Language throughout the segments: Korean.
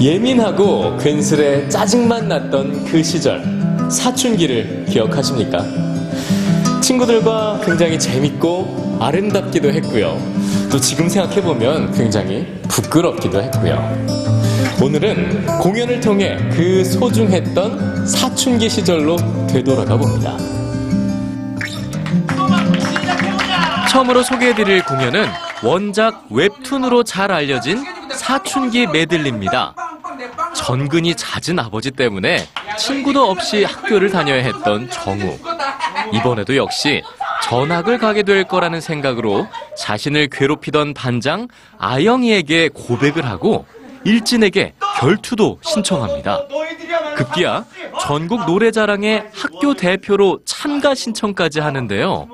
예민하고 괜스레 짜증만 났던 그 시절 사춘기를 기억하십니까? 친구들과 굉장히 재밌고 아름답기도 했고요. 또 지금 생각해보면 굉장히 부끄럽기도 했고요. 오늘은 공연을 통해 그 소중했던 사춘기 시절로 되돌아가 봅니다. 처음으로 소개해드릴 공연은 원작 웹툰으로 잘 알려진 사춘기 메들리입니다. 전근이 잦은 아버지 때문에 친구도 없이 학교를 다녀야 했던 정우. 이번에도 역시 전학을 가게 될 거라는 생각으로 자신을 괴롭히던 반장 아영이에게 고백을 하고 일진에게 결투도 신청합니다. 급기야 전국 노래자랑에 학교 대표로 참가 신청까지 하는데요.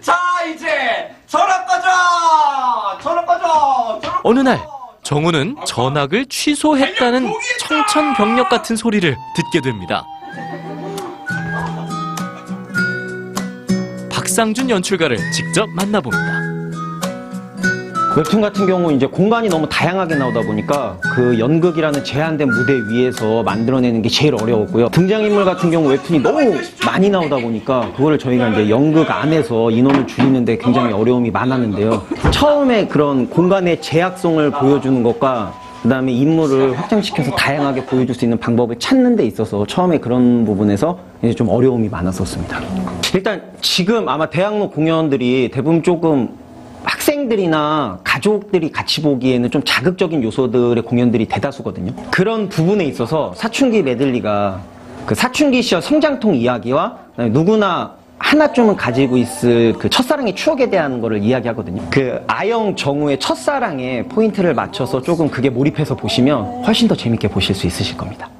자 이제 꺼져 전화 꺼져 전화 어느 날 정우는 전학을 취소했다는 청천벽력 같은 소리를 듣게 됩니다. 박상준 연출가를 직접 만나봅니다. 웹툰 같은 경우 이제 공간이 너무 다양하게 나오다 보니까 그 연극이라는 제한된 무대 위에서 만들어내는 게 제일 어려웠고요. 등장인물 같은 경우 웹툰이 너무 많이 나오다 보니까 그거를 저희가 이제 연극 안에서 인원을 줄이는데 굉장히 어려움이 많았는데요. 처음에 그런 공간의 제약성을 보여주는 것과 그 다음에 인물을 확장시켜서 다양하게 보여줄 수 있는 방법을 찾는 데 있어서 처음에 그런 부분에서 이제 좀 어려움이 많았었습니다. 일단 지금 아마 대학로 공연들이 대부분 조금 학생들이나 가족들이 같이 보기에는 좀 자극적인 요소들의 공연들이 대다수거든요. 그런 부분에 있어서 사춘기 메들리가 그 사춘기 시절 성장통 이야기와 누구나 하나쯤은 가지고 있을 그 첫사랑의 추억에 대한 거를 이야기하거든요. 그 아영 정우의 첫사랑에 포인트를 맞춰서 조금 그게 몰입해서 보시면 훨씬 더 재밌게 보실 수 있으실 겁니다.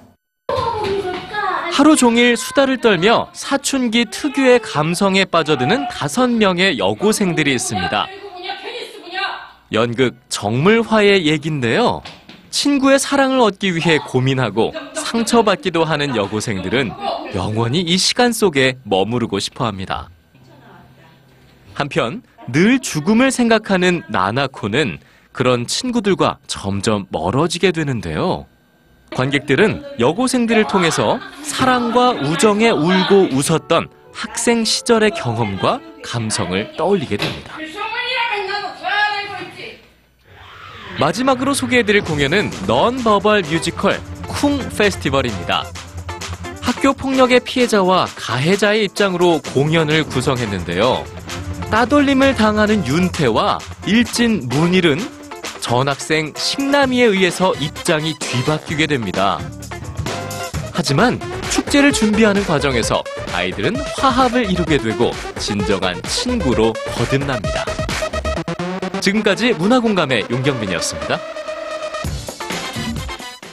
하루 종일 수다를 떨며 사춘기 특유의 감성에 빠져드는 다섯 명의 여고생들이 있습니다. 연극 정물화의 얘긴데요. 친구의 사랑을 얻기 위해 고민하고 상처받기도 하는 여고생들은 영원히 이 시간 속에 머무르고 싶어 합니다. 한편 늘 죽음을 생각하는 나나코는 그런 친구들과 점점 멀어지게 되는데요. 관객들은 여고생들을 통해서 사랑과 우정에 울고 웃었던 학생 시절의 경험과 감성을 떠올리게 됩니다. 마지막으로 소개해드릴 공연은 넌버벌 뮤지컬 쿵 페스티벌입니다. 학교 폭력의 피해자와 가해자의 입장으로 공연을 구성했는데요. 따돌림을 당하는 윤태와 일진 문일은 전학생 식남이에 의해서 입장이 뒤바뀌게 됩니다. 하지만 축제를 준비하는 과정에서 아이들은 화합을 이루게 되고 진정한 친구로 거듭납니다. 지금까지 문화공감의 용경민이었습니다.